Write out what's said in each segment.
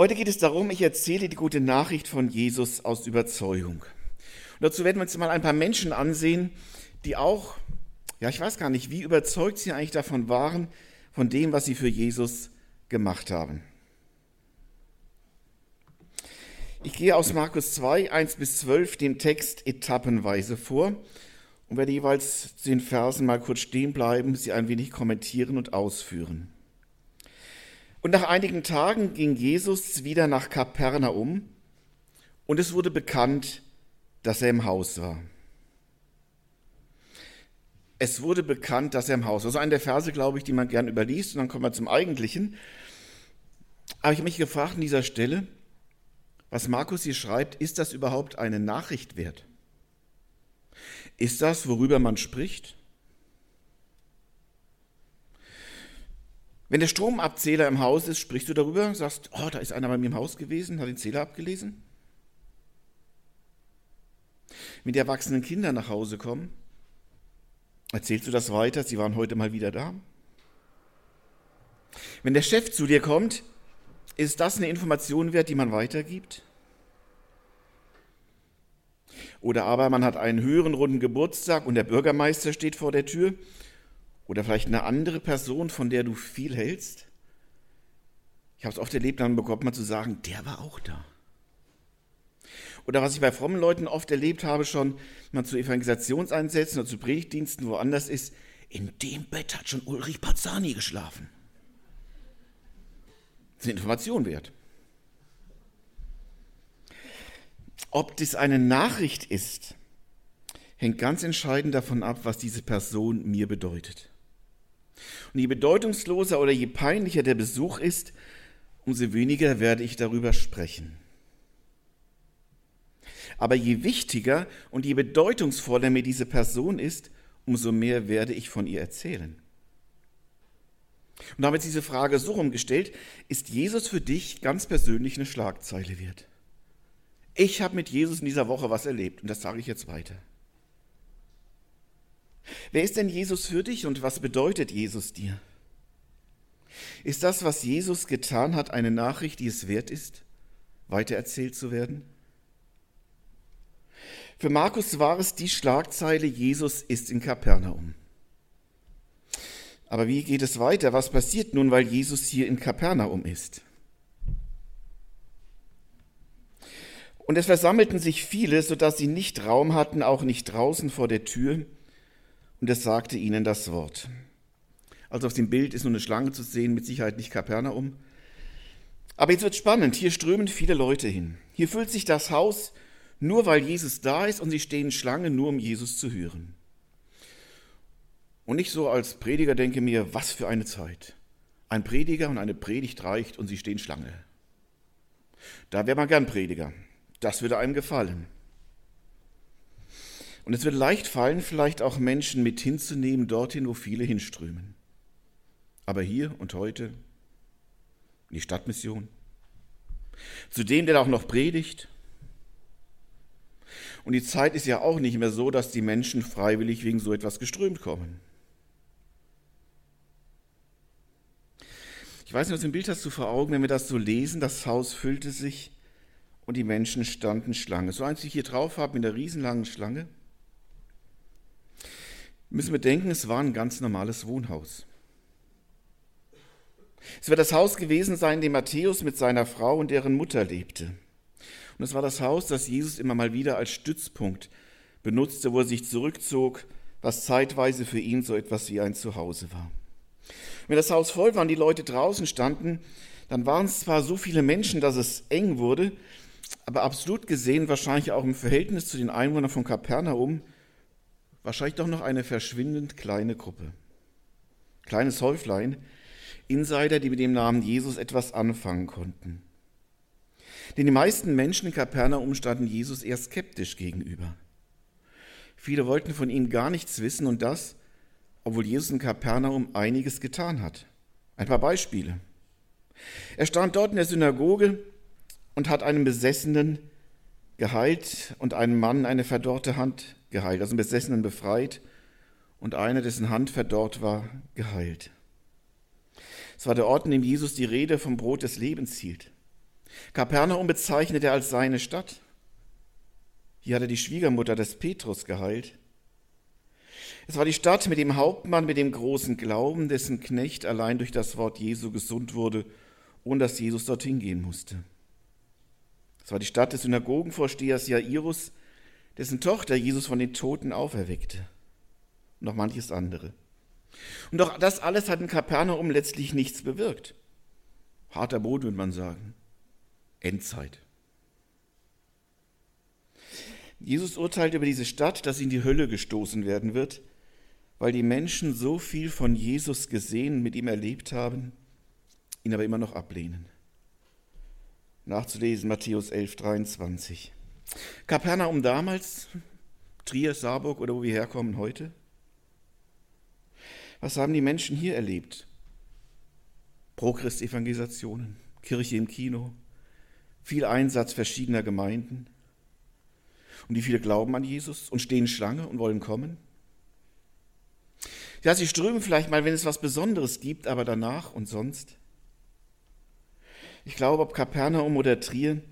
Heute geht es darum, ich erzähle die gute Nachricht von Jesus aus Überzeugung. Und dazu werden wir uns mal ein paar Menschen ansehen, die auch, ja, ich weiß gar nicht, wie überzeugt sie eigentlich davon waren, von dem, was sie für Jesus gemacht haben. Ich gehe aus Markus 2, 1 bis 12 den Text etappenweise vor und werde jeweils zu den Versen mal kurz stehen bleiben, sie ein wenig kommentieren und ausführen. Und nach einigen Tagen ging Jesus wieder nach Kapernaum und es wurde bekannt, dass er im Haus war. Es wurde bekannt, dass er im Haus war. Das ist einer der Verse, glaube ich, die man gern überliest und dann kommen wir zum Eigentlichen. Aber ich habe mich gefragt an dieser Stelle, was Markus hier schreibt, ist das überhaupt eine Nachricht wert? Ist das, worüber man spricht? Wenn der Stromabzähler im Haus ist, sprichst du darüber, sagst, oh, da ist einer bei mir im Haus gewesen, hat den Zähler abgelesen. Wenn die erwachsenen Kinder nach Hause kommen, erzählst du das weiter, sie waren heute mal wieder da. Wenn der Chef zu dir kommt, ist das eine Information wert, die man weitergibt? Oder aber man hat einen höheren runden Geburtstag und der Bürgermeister steht vor der Tür oder vielleicht eine andere Person, von der du viel hältst. Ich habe es oft erlebt, dann bekommt man zu sagen, der war auch da. Oder was ich bei frommen Leuten oft erlebt habe, schon mal zu Evangelisationseinsätzen oder zu Predigtdiensten woanders ist, in dem Bett hat schon Ulrich Pazzani geschlafen. Das ist eine Information wert. Ob das eine Nachricht ist, hängt ganz entscheidend davon ab, was diese Person mir bedeutet. Und je bedeutungsloser oder je peinlicher der Besuch ist, umso weniger werde ich darüber sprechen. Aber je wichtiger und je bedeutungsvoller mir diese Person ist, umso mehr werde ich von ihr erzählen. Und damit diese Frage so rumgestellt, ist Jesus für dich ganz persönlich eine Schlagzeile wert? Ich habe mit Jesus in dieser Woche was erlebt und das sage ich jetzt weiter. Wer ist denn Jesus für dich und was bedeutet Jesus dir? Ist das, was Jesus getan hat, eine Nachricht, die es wert ist, weitererzählt zu werden? Für Markus war es die Schlagzeile, Jesus ist in Kapernaum. Aber wie geht es weiter? Was passiert nun, weil Jesus hier in Kapernaum ist? Und es versammelten sich viele, sodass sie nicht Raum hatten, auch nicht draußen vor der Tür, und er sagte ihnen das Wort. Also auf dem Bild ist nur eine Schlange zu sehen, mit Sicherheit nicht Kapernaum. Aber jetzt wird spannend, hier strömen viele Leute hin. Hier füllt sich das Haus nur, weil Jesus da ist und sie stehen Schlange nur, um Jesus zu hören. Und ich so als Prediger denke mir, was für eine Zeit. Ein Prediger und eine Predigt reicht und sie stehen Schlange. Da wäre man gern Prediger. Das würde einem gefallen. Und es wird leicht fallen, vielleicht auch Menschen mit hinzunehmen, dorthin, wo viele hinströmen. Aber hier und heute, in die Stadtmission, zu dem, der auch noch predigt. Und die Zeit ist ja auch nicht mehr so, dass die Menschen freiwillig wegen so etwas geströmt kommen. Ich weiß nicht, was im Bild hast du vor Augen, wenn wir das so lesen, das Haus füllte sich und die Menschen standen Schlange. So eins, wie ich hier drauf habe, mit der riesenlangen Schlange müssen wir denken, es war ein ganz normales Wohnhaus. Es wird das Haus gewesen sein, in dem Matthäus mit seiner Frau und deren Mutter lebte. Und es war das Haus, das Jesus immer mal wieder als Stützpunkt benutzte, wo er sich zurückzog, was zeitweise für ihn so etwas wie ein Zuhause war. Wenn das Haus voll war und die Leute draußen standen, dann waren es zwar so viele Menschen, dass es eng wurde, aber absolut gesehen wahrscheinlich auch im Verhältnis zu den Einwohnern von Kapernaum wahrscheinlich doch noch eine verschwindend kleine Gruppe. Kleines Häuflein, Insider, die mit dem Namen Jesus etwas anfangen konnten. Denn die meisten Menschen in Kapernaum standen Jesus eher skeptisch gegenüber. Viele wollten von ihm gar nichts wissen und das, obwohl Jesus in Kapernaum einiges getan hat. Ein paar Beispiele. Er stand dort in der Synagoge und hat einen Besessenen geheilt und einem Mann eine verdorrte Hand geheilt, also einen Besessenen befreit und einer, dessen Hand verdorrt war, geheilt. Es war der Ort, in dem Jesus die Rede vom Brot des Lebens hielt. Kapernaum bezeichnet er als seine Stadt. Hier hat er die Schwiegermutter des Petrus geheilt. Es war die Stadt mit dem Hauptmann mit dem großen Glauben, dessen Knecht allein durch das Wort Jesu gesund wurde, ohne dass Jesus dorthin gehen musste. Es war die Stadt des Synagogenvorstehers Jairus, dessen Tochter Jesus von den Toten auferweckte. Und noch manches andere. Und doch das alles hat in Kapernaum letztlich nichts bewirkt. Harter Boden, würde man sagen. Endzeit. Jesus urteilt über diese Stadt, dass sie in die Hölle gestoßen werden wird, weil die Menschen so viel von Jesus gesehen, mit ihm erlebt haben, ihn aber immer noch ablehnen. Nachzulesen Matthäus 11, 23. Kapernaum damals, Trier, Saarburg oder wo wir herkommen heute? Was haben die Menschen hier erlebt? Progress-Evangelisationen, Kirche im Kino, viel Einsatz verschiedener Gemeinden. Und wie viele glauben an Jesus und stehen Schlange und wollen kommen? Ja, sie strömen vielleicht mal, wenn es was Besonderes gibt, aber danach und sonst. Ich glaube, ob Kapernaum oder Trier,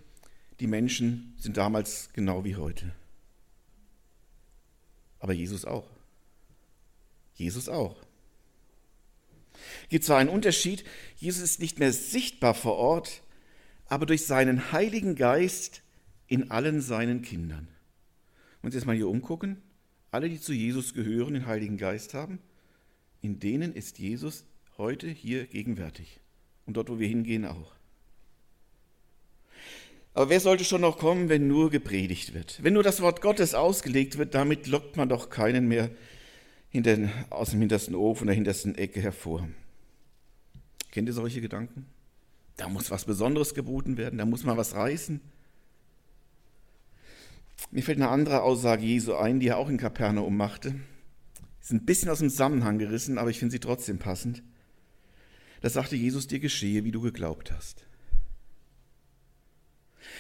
die Menschen sind damals genau wie heute. Aber Jesus auch. Jesus auch. Gibt zwar einen Unterschied, Jesus ist nicht mehr sichtbar vor Ort, aber durch seinen Heiligen Geist in allen seinen Kindern. Und jetzt mal hier umgucken, alle, die zu Jesus gehören, den Heiligen Geist haben, in denen ist Jesus heute hier gegenwärtig. Und dort, wo wir hingehen, auch. Aber wer sollte schon noch kommen, wenn nur gepredigt wird? Wenn nur das Wort Gottes ausgelegt wird, damit lockt man doch keinen mehr hinter, aus dem hintersten Ofen, der hintersten Ecke hervor. Kennt ihr solche Gedanken? Da muss was Besonderes geboten werden, da muss man was reißen. Mir fällt eine andere Aussage Jesu ein, die er auch in Kapernaum machte. Ist ein bisschen aus dem Zusammenhang gerissen, aber ich finde sie trotzdem passend. Da sagte Jesus, dir geschehe, wie du geglaubt hast.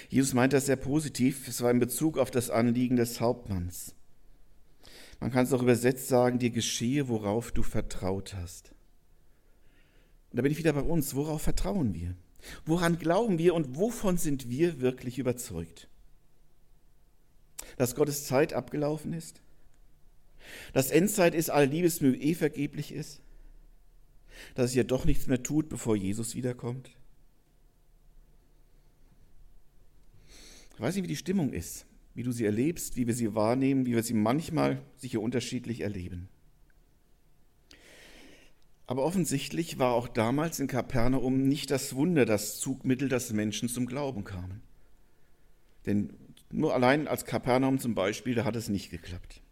Jesus meint das sehr positiv. Es war in Bezug auf das Anliegen des Hauptmanns. Man kann es auch übersetzt sagen, dir geschehe, worauf du vertraut hast. Und da bin ich wieder bei uns. Worauf vertrauen wir? Woran glauben wir und wovon sind wir wirklich überzeugt? Dass Gottes Zeit abgelaufen ist? Dass Endzeit ist, all Liebesmühe eh vergeblich ist? Dass es ja doch nichts mehr tut, bevor Jesus wiederkommt? Ich weiß nicht, wie die Stimmung ist, wie du sie erlebst, wie wir sie wahrnehmen, wie wir sie manchmal sicher unterschiedlich erleben. Aber offensichtlich war auch damals in Kapernaum nicht das Wunder das Zugmittel, dass Menschen zum Glauben kamen. Denn nur allein als Kapernaum zum Beispiel, da hat es nicht geklappt.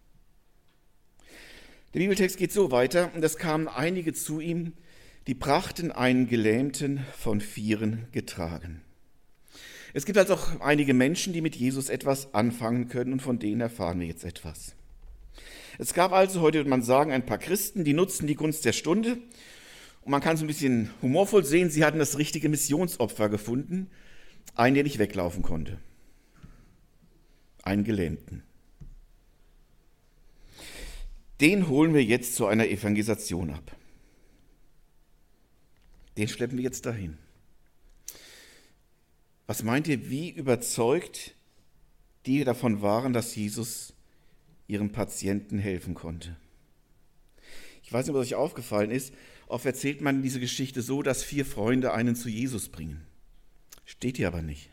Der Bibeltext geht so weiter, und es kamen einige zu ihm, die brachten einen Gelähmten von Vieren getragen. Es gibt also auch einige Menschen, die mit Jesus etwas anfangen können und von denen erfahren wir jetzt etwas. Es gab also, heute würde man sagen, ein paar Christen, die nutzten die Gunst der Stunde. Und man kann so ein bisschen humorvoll sehen, sie hatten das richtige Missionsopfer gefunden, einen, der nicht weglaufen konnte. Einen Gelähmten. Den holen wir jetzt zu einer Evangelisation ab. Den schleppen wir jetzt dahin. Was meint ihr, wie überzeugt die davon waren, dass Jesus ihrem Patienten helfen konnte? Ich weiß nicht, ob euch aufgefallen ist, oft erzählt man diese Geschichte so, dass vier Freunde einen zu Jesus bringen. Steht hier aber nicht.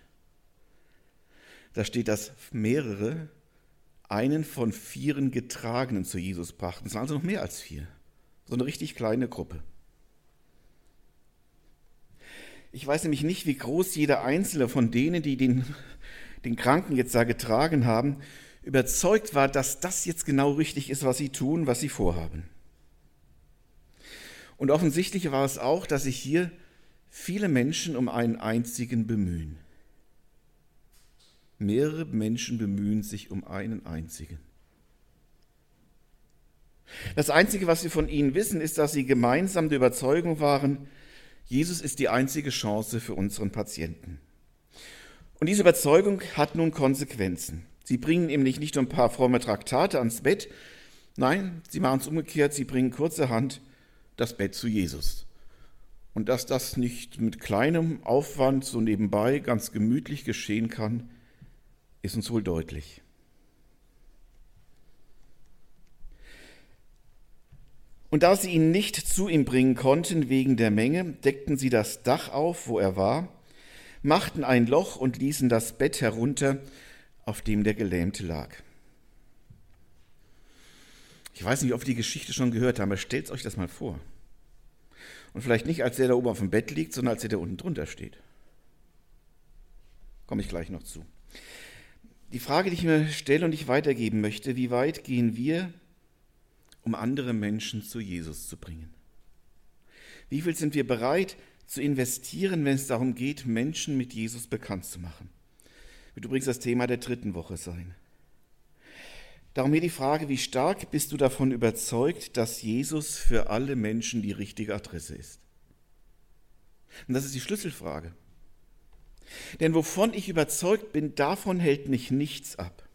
Da steht, dass mehrere einen von vieren Getragenen zu Jesus brachten. Es waren also noch mehr als vier. So eine richtig kleine Gruppe. Ich weiß nämlich nicht, wie groß jeder einzelne von denen, die den, den Kranken jetzt da getragen haben, überzeugt war, dass das jetzt genau richtig ist, was sie tun, was sie vorhaben. Und offensichtlich war es auch, dass sich hier viele Menschen um einen einzigen bemühen. Mehrere Menschen bemühen sich um einen einzigen. Das Einzige, was wir von ihnen wissen, ist, dass sie gemeinsam der Überzeugung waren, Jesus ist die einzige Chance für unseren Patienten. Und diese Überzeugung hat nun Konsequenzen. Sie bringen ihm nicht nur ein paar fromme Traktate ans Bett, nein, sie machen es umgekehrt, sie bringen kurzerhand das Bett zu Jesus. Und dass das nicht mit kleinem Aufwand so nebenbei ganz gemütlich geschehen kann, ist uns wohl deutlich. Und da sie ihn nicht zu ihm bringen konnten wegen der Menge, deckten sie das Dach auf, wo er war, machten ein Loch und ließen das Bett herunter, auf dem der Gelähmte lag. Ich weiß nicht, ob ihr die Geschichte schon gehört habt, aber stellt euch das mal vor. Und vielleicht nicht, als der da oben auf dem Bett liegt, sondern als der da unten drunter steht. Komme ich gleich noch zu. Die Frage, die ich mir stelle und ich weitergeben möchte, wie weit gehen wir um andere Menschen zu Jesus zu bringen? Wie viel sind wir bereit zu investieren, wenn es darum geht, Menschen mit Jesus bekannt zu machen? Wird übrigens das Thema der dritten Woche sein. Darum hier die Frage, wie stark bist du davon überzeugt, dass Jesus für alle Menschen die richtige Adresse ist? Und das ist die Schlüsselfrage. Denn wovon ich überzeugt bin, davon hält mich nichts ab.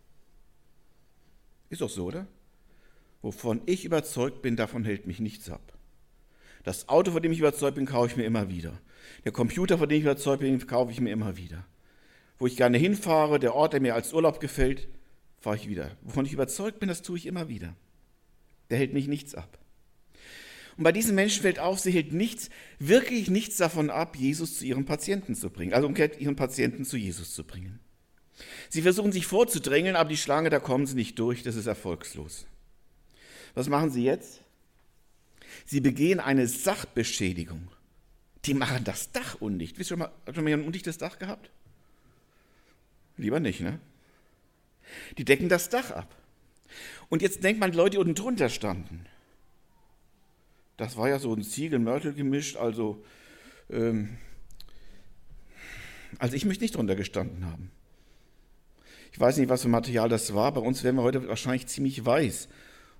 Ist doch so, oder? Wovon ich überzeugt bin, davon hält mich nichts ab. Das Auto, von dem ich überzeugt bin, kaufe ich mir immer wieder. Der Computer, von dem ich überzeugt bin, kaufe ich mir immer wieder. Wo ich gerne hinfahre, der Ort, der mir als Urlaub gefällt, fahre ich wieder. Wovon ich überzeugt bin, das tue ich immer wieder. Der hält mich nichts ab. Und bei diesen Menschen fällt auf, sie hält nichts, wirklich nichts davon ab, Jesus zu ihren Patienten zu bringen. Also umgekehrt, ihren Patienten zu Jesus zu bringen. Sie versuchen sich vorzudrängeln, aber die Schlange, da kommen sie nicht durch, das ist erfolgslos. Was machen sie jetzt? Sie begehen eine Sachbeschädigung. Die machen das Dach undicht. Wisst ihr schon mal, hat schon mal ein undichtes Dach gehabt? Lieber nicht, ne? Die decken das Dach ab. Und jetzt denkt man, Leute, die unten drunter standen. Das war ja so ein Ziegel-Mörtel gemischt, also, ähm, also ich möchte nicht drunter gestanden haben. Ich weiß nicht, was für Material das war. Bei uns wären wir heute wahrscheinlich ziemlich weiß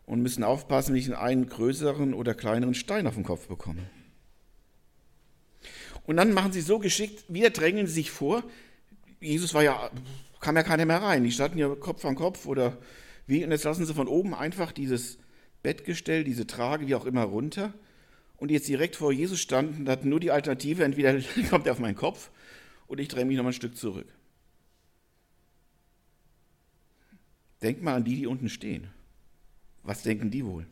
und müssen aufpassen, nicht einen größeren oder kleineren Stein auf den Kopf bekommen. Und dann machen sie so geschickt, wieder drängen sie sich vor. Jesus war ja, kam ja keiner mehr rein. Die standen ja Kopf an Kopf oder wie. Und jetzt lassen sie von oben einfach dieses Bettgestell, diese Trage, wie auch immer, runter. Und jetzt direkt vor Jesus standen, hatten nur die Alternative, entweder kommt er auf meinen Kopf oder ich drehe mich noch mal ein Stück zurück. Denk mal an die, die unten stehen. Was denken die wohl?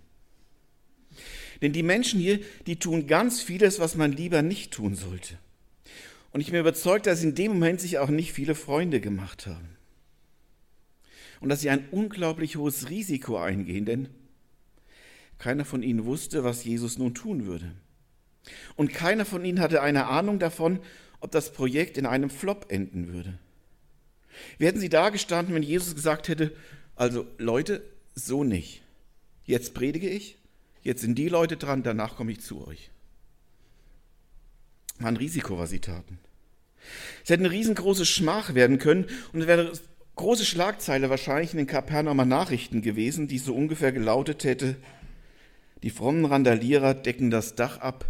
Denn die Menschen hier, die tun ganz vieles, was man lieber nicht tun sollte. Und ich bin überzeugt, dass in dem Moment sich auch nicht viele Freunde gemacht haben. Und dass sie ein unglaublich hohes Risiko eingehen, denn keiner von ihnen wusste, was Jesus nun tun würde. Und keiner von ihnen hatte eine Ahnung davon, ob das Projekt in einem Flop enden würde. Wie sie da gestanden, wenn Jesus gesagt hätte, also Leute, so nicht. Jetzt predige ich, jetzt sind die Leute dran, danach komme ich zu euch. War ein Risiko, was sie taten. Es hätte eine riesengroße Schmach werden können und es wäre eine große Schlagzeile wahrscheinlich in den Kapernaumer Nachrichten gewesen, die so ungefähr gelautet hätte, die frommen Randalierer decken das Dach ab,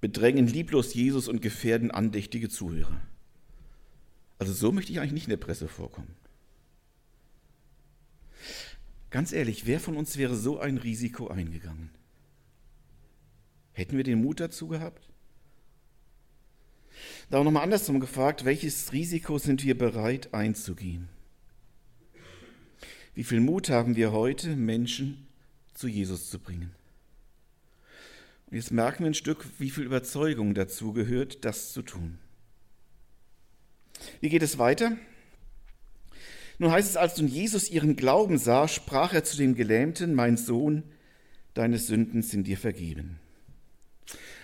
bedrängen lieblos Jesus und gefährden andächtige Zuhörer. Also so möchte ich eigentlich nicht in der Presse vorkommen. Ganz ehrlich, wer von uns wäre so ein Risiko eingegangen? Hätten wir den Mut dazu gehabt? Da auch nochmal andersrum gefragt, welches Risiko sind wir bereit einzugehen? Wie viel Mut haben wir heute, Menschen zu Jesus zu bringen? Und jetzt merken wir ein Stück, wie viel Überzeugung dazu gehört, das zu tun. Wie geht es weiter? Nun heißt es, als nun Jesus ihren Glauben sah, sprach er zu dem Gelähmten, mein Sohn, deine Sünden sind dir vergeben.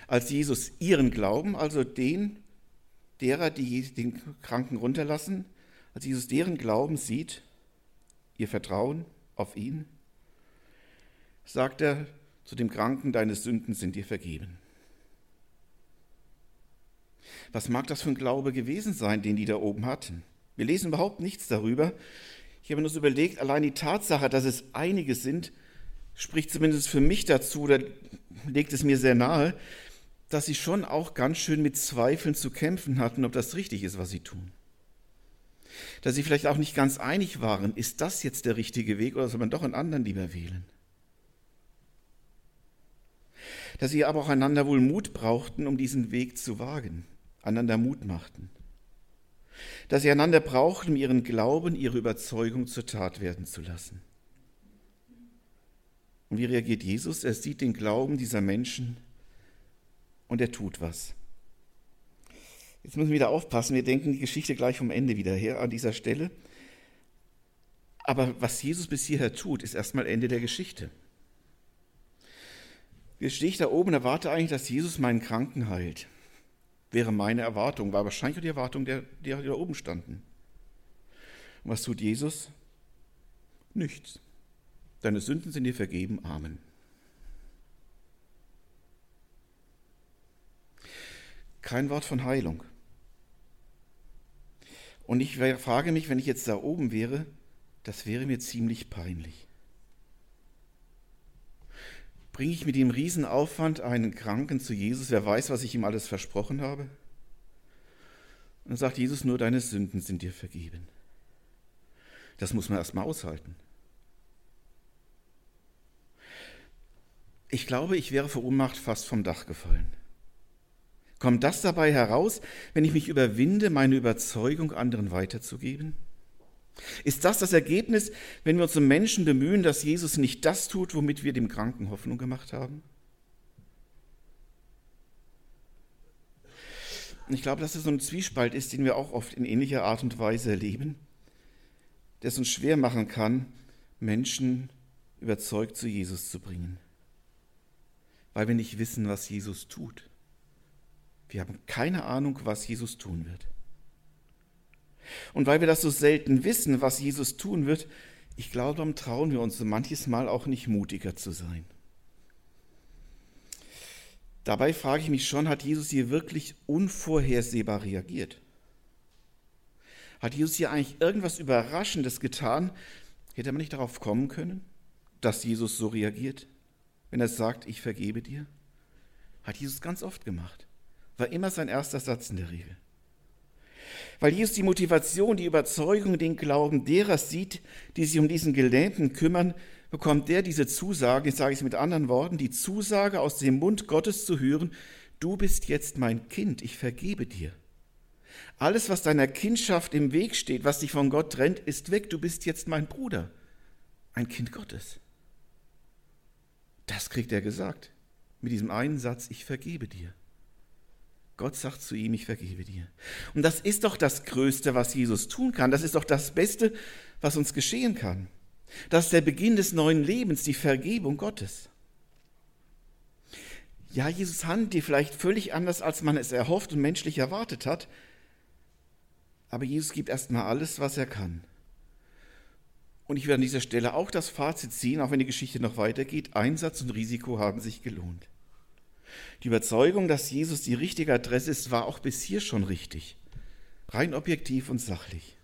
Als Jesus ihren Glauben, also den derer, die den Kranken runterlassen, als Jesus deren Glauben sieht, ihr Vertrauen auf ihn, sagt er zu dem Kranken, deine Sünden sind dir vergeben. Was mag das für ein Glaube gewesen sein, den die da oben hatten? Wir lesen überhaupt nichts darüber. Ich habe mir nur so überlegt, allein die Tatsache, dass es einige sind, spricht zumindest für mich dazu, oder legt es mir sehr nahe, dass sie schon auch ganz schön mit Zweifeln zu kämpfen hatten, ob das richtig ist, was sie tun. Dass sie vielleicht auch nicht ganz einig waren, ist das jetzt der richtige Weg oder soll man doch einen anderen lieber wählen? dass sie aber auch einander wohl Mut brauchten, um diesen Weg zu wagen, einander Mut machten. Dass sie einander brauchten, um ihren Glauben, ihre Überzeugung zur Tat werden zu lassen. Und wie reagiert Jesus? Er sieht den Glauben dieser Menschen und er tut was. Jetzt müssen wir wieder aufpassen, wir denken die Geschichte gleich vom Ende wieder her an dieser Stelle. Aber was Jesus bis hierher tut, ist erstmal Ende der Geschichte. Jetzt stehe ich da oben und erwarte eigentlich, dass Jesus meinen Kranken heilt. Wäre meine Erwartung, war wahrscheinlich auch die Erwartung der, die da oben standen. Und was tut Jesus? Nichts. Deine Sünden sind dir vergeben. Amen. Kein Wort von Heilung. Und ich frage mich, wenn ich jetzt da oben wäre, das wäre mir ziemlich peinlich. Bringe ich mit dem Riesenaufwand einen Kranken zu Jesus, wer weiß, was ich ihm alles versprochen habe? Und dann sagt Jesus, nur deine Sünden sind dir vergeben. Das muss man erstmal aushalten. Ich glaube, ich wäre vor Ohnmacht fast vom Dach gefallen. Kommt das dabei heraus, wenn ich mich überwinde, meine Überzeugung anderen weiterzugeben? Ist das das Ergebnis, wenn wir uns um Menschen bemühen, dass Jesus nicht das tut, womit wir dem Kranken Hoffnung gemacht haben? Ich glaube, dass es so ein Zwiespalt ist, den wir auch oft in ähnlicher Art und Weise erleben, der es uns schwer machen kann, Menschen überzeugt zu Jesus zu bringen, weil wir nicht wissen, was Jesus tut. Wir haben keine Ahnung, was Jesus tun wird. Und weil wir das so selten wissen, was Jesus tun wird, ich glaube, darum trauen wir uns so manches Mal auch nicht mutiger zu sein. Dabei frage ich mich schon, hat Jesus hier wirklich unvorhersehbar reagiert? Hat Jesus hier eigentlich irgendwas Überraschendes getan? Hätte man nicht darauf kommen können, dass Jesus so reagiert, wenn er sagt, ich vergebe dir? Hat Jesus ganz oft gemacht. War immer sein erster Satz in der Regel weil Jesus die Motivation, die Überzeugung, den Glauben derer sieht, die sich um diesen Gelähmten kümmern, bekommt der diese Zusage, ich sage es mit anderen Worten, die Zusage aus dem Mund Gottes zu hören, du bist jetzt mein Kind, ich vergebe dir. Alles, was deiner Kindschaft im Weg steht, was dich von Gott trennt, ist weg, du bist jetzt mein Bruder, ein Kind Gottes. Das kriegt er gesagt mit diesem einen Satz, ich vergebe dir. Gott sagt zu ihm, ich vergebe dir. Und das ist doch das Größte, was Jesus tun kann. Das ist doch das Beste, was uns geschehen kann. Das ist der Beginn des neuen Lebens, die Vergebung Gottes. Ja, Jesus handelt dir vielleicht völlig anders, als man es erhofft und menschlich erwartet hat. Aber Jesus gibt erstmal alles, was er kann. Und ich werde an dieser Stelle auch das Fazit ziehen, auch wenn die Geschichte noch weitergeht. Einsatz und Risiko haben sich gelohnt. Die Überzeugung, dass Jesus die richtige Adresse ist, war auch bis hier schon richtig. Rein objektiv und sachlich.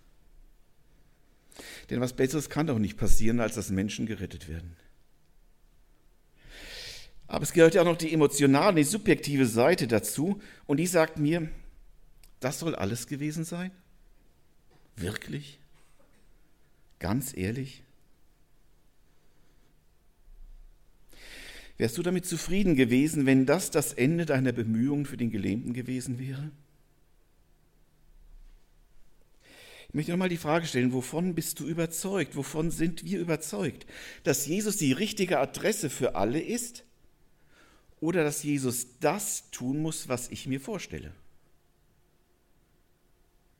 Denn was Besseres kann doch nicht passieren, als dass Menschen gerettet werden. Aber es gehört ja auch noch die emotionale, die subjektive Seite dazu. Und die sagt mir, das soll alles gewesen sein? Wirklich? Ganz ehrlich? Wärst du damit zufrieden gewesen, wenn das das Ende deiner Bemühungen für den Gelähmten gewesen wäre? Ich möchte nochmal die Frage stellen, wovon bist du überzeugt? Wovon sind wir überzeugt? Dass Jesus die richtige Adresse für alle ist oder dass Jesus das tun muss, was ich mir vorstelle?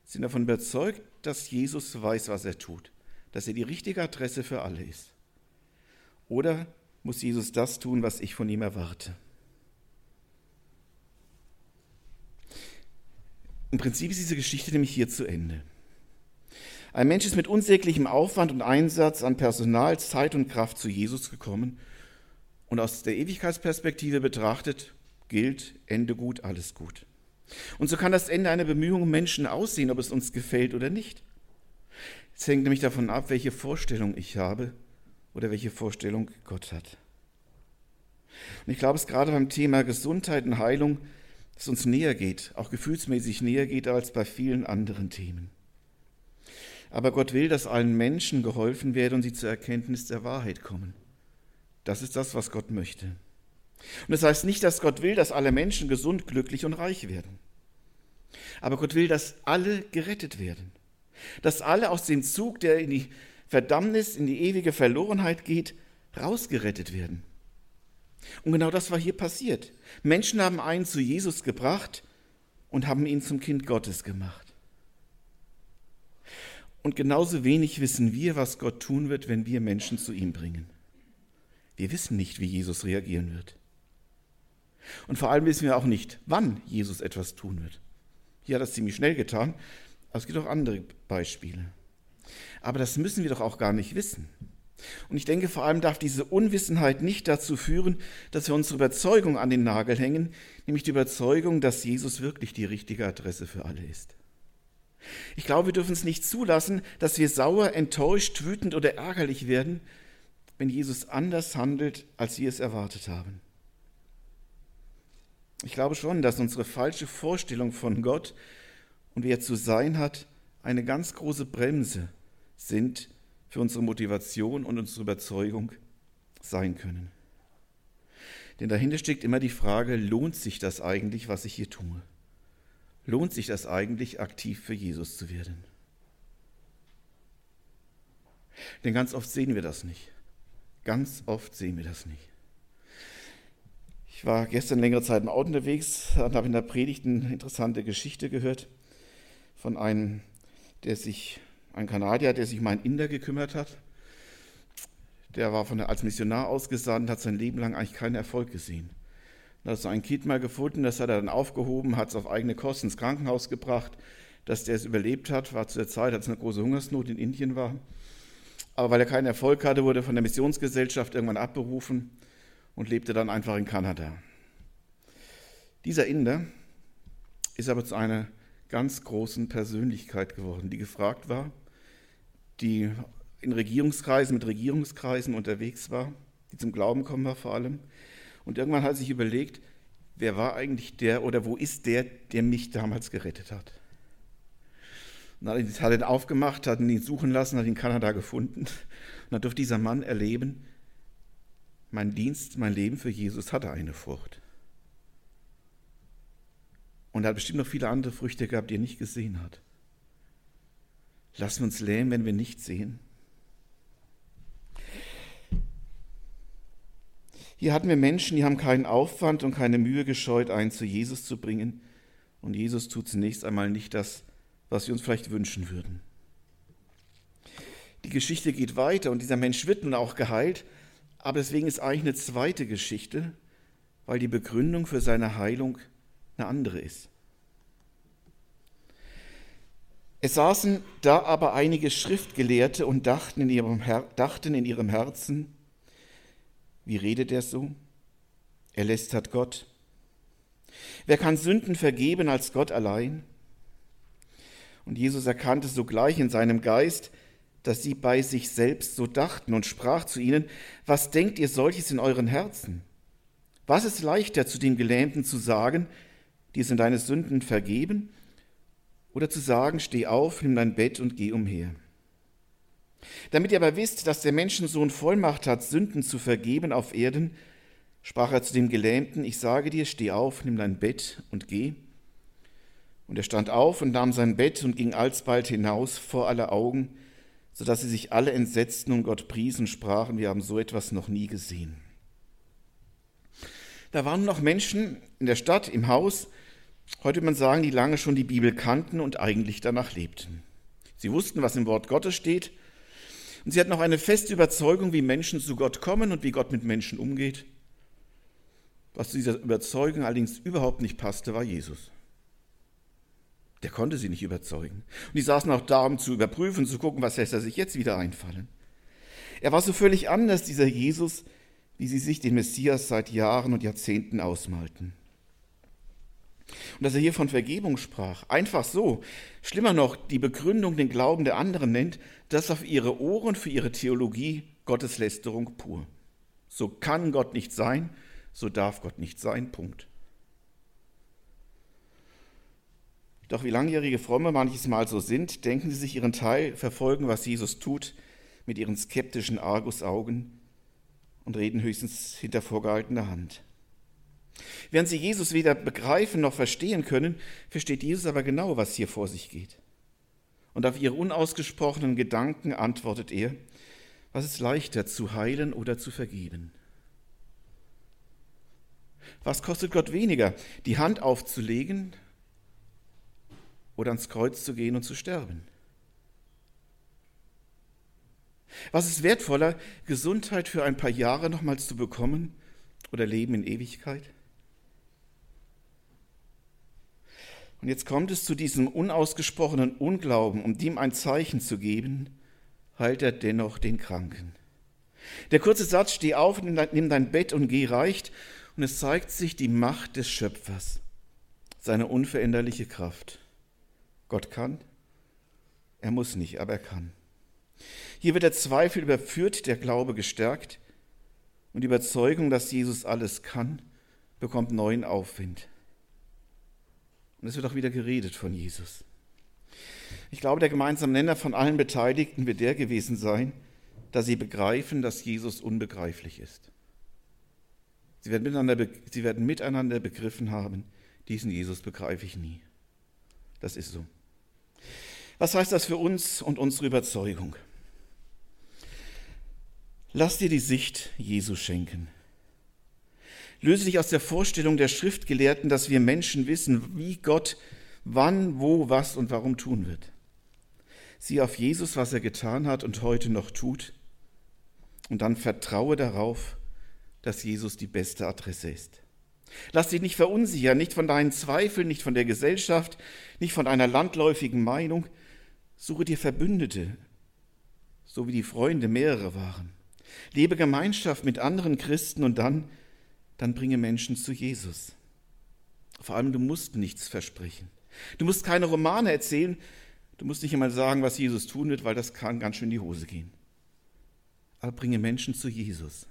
Sind davon überzeugt, dass Jesus weiß, was er tut, dass er die richtige Adresse für alle ist? Oder muss Jesus das tun, was ich von ihm erwarte. Im Prinzip ist diese Geschichte nämlich hier zu Ende. Ein Mensch ist mit unsäglichem Aufwand und Einsatz an Personal, Zeit und Kraft zu Jesus gekommen und aus der Ewigkeitsperspektive betrachtet gilt Ende gut, alles gut. Und so kann das Ende einer Bemühung Menschen aussehen, ob es uns gefällt oder nicht. Es hängt nämlich davon ab, welche Vorstellung ich habe oder welche Vorstellung Gott hat. Und ich glaube, es gerade beim Thema Gesundheit und Heilung, das uns näher geht, auch gefühlsmäßig näher geht als bei vielen anderen Themen. Aber Gott will, dass allen Menschen geholfen werde und sie zur Erkenntnis der Wahrheit kommen. Das ist das, was Gott möchte. Und das heißt nicht, dass Gott will, dass alle Menschen gesund, glücklich und reich werden. Aber Gott will, dass alle gerettet werden. Dass alle aus dem Zug, der in die Verdammnis, in die ewige Verlorenheit geht, rausgerettet werden. Und genau das war hier passiert. Menschen haben einen zu Jesus gebracht und haben ihn zum Kind Gottes gemacht. Und genauso wenig wissen wir, was Gott tun wird, wenn wir Menschen zu ihm bringen. Wir wissen nicht, wie Jesus reagieren wird. Und vor allem wissen wir auch nicht, wann Jesus etwas tun wird. Hier hat er es ziemlich schnell getan, aber es gibt auch andere Beispiele. Aber das müssen wir doch auch gar nicht wissen. Und ich denke, vor allem darf diese Unwissenheit nicht dazu führen, dass wir unsere Überzeugung an den Nagel hängen, nämlich die Überzeugung, dass Jesus wirklich die richtige Adresse für alle ist. Ich glaube, wir dürfen es nicht zulassen, dass wir sauer, enttäuscht, wütend oder ärgerlich werden, wenn Jesus anders handelt, als wir es erwartet haben. Ich glaube schon, dass unsere falsche Vorstellung von Gott und wie er zu sein hat, eine ganz große Bremse sind für unsere Motivation und unsere Überzeugung sein können. Denn dahinter steckt immer die Frage, lohnt sich das eigentlich, was ich hier tue? Lohnt sich das eigentlich, aktiv für Jesus zu werden? Denn ganz oft sehen wir das nicht. Ganz oft sehen wir das nicht. Ich war gestern längere Zeit im Auto unterwegs und habe in der Predigt eine interessante Geschichte gehört von einem, der sich, ein Kanadier, der sich um einen Inder gekümmert hat. Der war von als Missionar ausgesandt, hat sein Leben lang eigentlich keinen Erfolg gesehen. Da hat so ein Kind mal gefunden, das hat er dann aufgehoben, hat es auf eigene Kosten ins Krankenhaus gebracht, dass der es überlebt hat, war zu der Zeit, als eine große Hungersnot in Indien war. Aber weil er keinen Erfolg hatte, wurde er von der Missionsgesellschaft irgendwann abberufen und lebte dann einfach in Kanada. Dieser Inder ist aber zu einer ganz großen Persönlichkeit geworden, die gefragt war, die in Regierungskreisen, mit Regierungskreisen unterwegs war, die zum Glauben kommen war vor allem. Und irgendwann hat sich überlegt, wer war eigentlich der oder wo ist der, der mich damals gerettet hat. Und hat ihn aufgemacht, hat ihn suchen lassen, hat ihn in Kanada gefunden. Und dann durfte dieser Mann erleben, mein Dienst, mein Leben für Jesus hatte eine Frucht. Und er hat bestimmt noch viele andere Früchte gehabt, die er nicht gesehen hat. Lassen wir uns lähmen, wenn wir nicht sehen. Hier hatten wir Menschen, die haben keinen Aufwand und keine Mühe gescheut, einen zu Jesus zu bringen. Und Jesus tut zunächst einmal nicht das, was wir uns vielleicht wünschen würden. Die Geschichte geht weiter und dieser Mensch wird nun auch geheilt, aber deswegen ist eigentlich eine zweite Geschichte, weil die Begründung für seine Heilung eine andere ist. Es saßen da aber einige Schriftgelehrte und dachten in ihrem, Her dachten in ihrem Herzen, wie redet er so? Er lästert Gott. Wer kann Sünden vergeben als Gott allein? Und Jesus erkannte sogleich in seinem Geist, dass sie bei sich selbst so dachten und sprach zu ihnen, was denkt ihr solches in euren Herzen? Was ist leichter zu dem Gelähmten zu sagen, dir sind deine Sünden vergeben, oder zu sagen, steh auf, nimm dein Bett und geh umher. Damit ihr aber wisst, dass der Menschensohn Vollmacht hat, Sünden zu vergeben auf Erden, sprach er zu dem Gelähmten, ich sage dir, steh auf, nimm dein Bett und geh. Und er stand auf und nahm sein Bett und ging alsbald hinaus vor aller Augen, so dass sie sich alle entsetzten und Gott priesen, sprachen, wir haben so etwas noch nie gesehen. Da waren noch Menschen in der Stadt, im Haus, heute man sagen, die lange schon die Bibel kannten und eigentlich danach lebten. Sie wussten, was im Wort Gottes steht, und sie hatten auch eine feste Überzeugung, wie Menschen zu Gott kommen und wie Gott mit Menschen umgeht. Was zu dieser Überzeugung allerdings überhaupt nicht passte, war Jesus. Der konnte sie nicht überzeugen. Und die saßen auch da, um zu überprüfen, zu gucken, was lässt er sich jetzt wieder einfallen. Er war so völlig anders, dieser Jesus, wie sie sich den Messias seit Jahren und Jahrzehnten ausmalten. Und dass er hier von Vergebung sprach, einfach so, schlimmer noch, die Begründung, den Glauben der anderen nennt, das auf ihre Ohren für ihre Theologie Gotteslästerung pur. So kann Gott nicht sein, so darf Gott nicht sein, Punkt. Doch wie langjährige Fromme manches Mal so sind, denken sie sich ihren Teil, verfolgen, was Jesus tut, mit ihren skeptischen Argusaugen und reden höchstens hinter vorgehaltener Hand. Während sie Jesus weder begreifen noch verstehen können, versteht Jesus aber genau, was hier vor sich geht. Und auf ihre unausgesprochenen Gedanken antwortet er, was ist leichter, zu heilen oder zu vergeben? Was kostet Gott weniger, die Hand aufzulegen oder ans Kreuz zu gehen und zu sterben? Was ist wertvoller, Gesundheit für ein paar Jahre nochmals zu bekommen oder Leben in Ewigkeit? Und jetzt kommt es zu diesem unausgesprochenen Unglauben, um dem ein Zeichen zu geben, heilt er dennoch den Kranken. Der kurze Satz, steh auf, nimm dein Bett und geh, reicht, und es zeigt sich die Macht des Schöpfers, seine unveränderliche Kraft. Gott kann, er muss nicht, aber er kann. Hier wird der Zweifel überführt, der Glaube gestärkt und die Überzeugung, dass Jesus alles kann, bekommt neuen Aufwind. Und es wird auch wieder geredet von Jesus. Ich glaube, der gemeinsame Nenner von allen Beteiligten wird der gewesen sein, dass sie begreifen, dass Jesus unbegreiflich ist. Sie werden miteinander, sie werden miteinander begriffen haben, diesen Jesus begreife ich nie. Das ist so. Was heißt das für uns und unsere Überzeugung? Lass dir die Sicht Jesu schenken. Löse dich aus der Vorstellung der Schriftgelehrten, dass wir Menschen wissen, wie Gott wann, wo, was und warum tun wird. Sieh auf Jesus, was er getan hat und heute noch tut, und dann vertraue darauf, dass Jesus die beste Adresse ist. Lass dich nicht verunsichern, nicht von deinen Zweifeln, nicht von der Gesellschaft, nicht von einer landläufigen Meinung. Suche dir Verbündete, so wie die Freunde mehrere waren. Lebe Gemeinschaft mit anderen Christen und dann, dann bringe Menschen zu Jesus. Vor allem, du musst nichts versprechen. Du musst keine Romane erzählen. Du musst nicht immer sagen, was Jesus tun wird, weil das kann ganz schön in die Hose gehen. Aber bringe Menschen zu Jesus.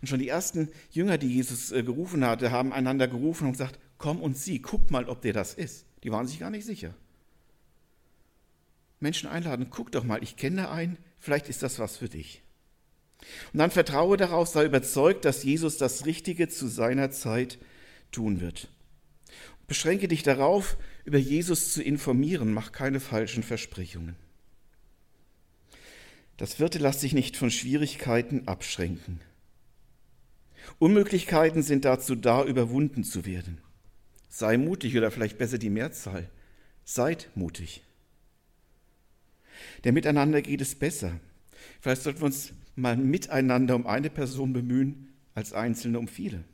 Und schon die ersten Jünger, die Jesus äh, gerufen hatte, haben einander gerufen und gesagt, komm und sieh, guck mal, ob der das ist. Die waren sich gar nicht sicher. Menschen einladen, guck doch mal, ich kenne einen, vielleicht ist das was für dich. Und dann vertraue darauf, sei überzeugt, dass Jesus das Richtige zu seiner Zeit tun wird. Beschränke dich darauf, über Jesus zu informieren, mach keine falschen Versprechungen. Das vierte lässt sich nicht von Schwierigkeiten abschränken. Unmöglichkeiten sind dazu da, überwunden zu werden. Sei mutig oder vielleicht besser die Mehrzahl. Seid mutig. Der Miteinander geht es besser. Vielleicht sollten wir uns mal miteinander um eine Person bemühen, als Einzelne um viele.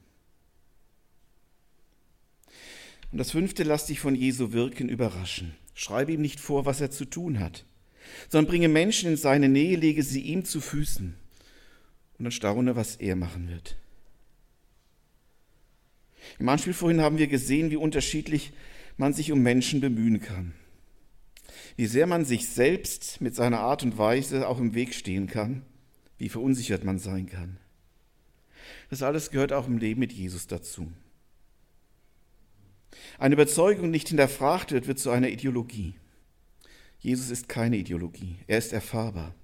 Und das fünfte, lass dich von Jesu Wirken überraschen. Schreibe ihm nicht vor, was er zu tun hat, sondern bringe Menschen in seine Nähe, lege sie ihm zu Füßen und dann staune, was er machen wird. Im Anspiel vorhin haben wir gesehen, wie unterschiedlich man sich um Menschen bemühen kann. Wie sehr man sich selbst mit seiner Art und Weise auch im Weg stehen kann, wie verunsichert man sein kann. Das alles gehört auch im Leben mit Jesus dazu. Eine Überzeugung nicht hinterfragt wird, wird zu einer Ideologie. Jesus ist keine Ideologie, er ist erfahrbar.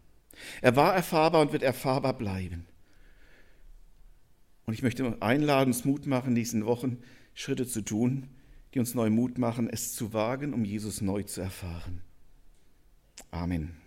Er war erfahrbar und wird erfahrbar bleiben. Und ich möchte einladen, uns Mut machen, in diesen Wochen Schritte zu tun, die uns neu Mut machen, es zu wagen, um Jesus neu zu erfahren. Amen.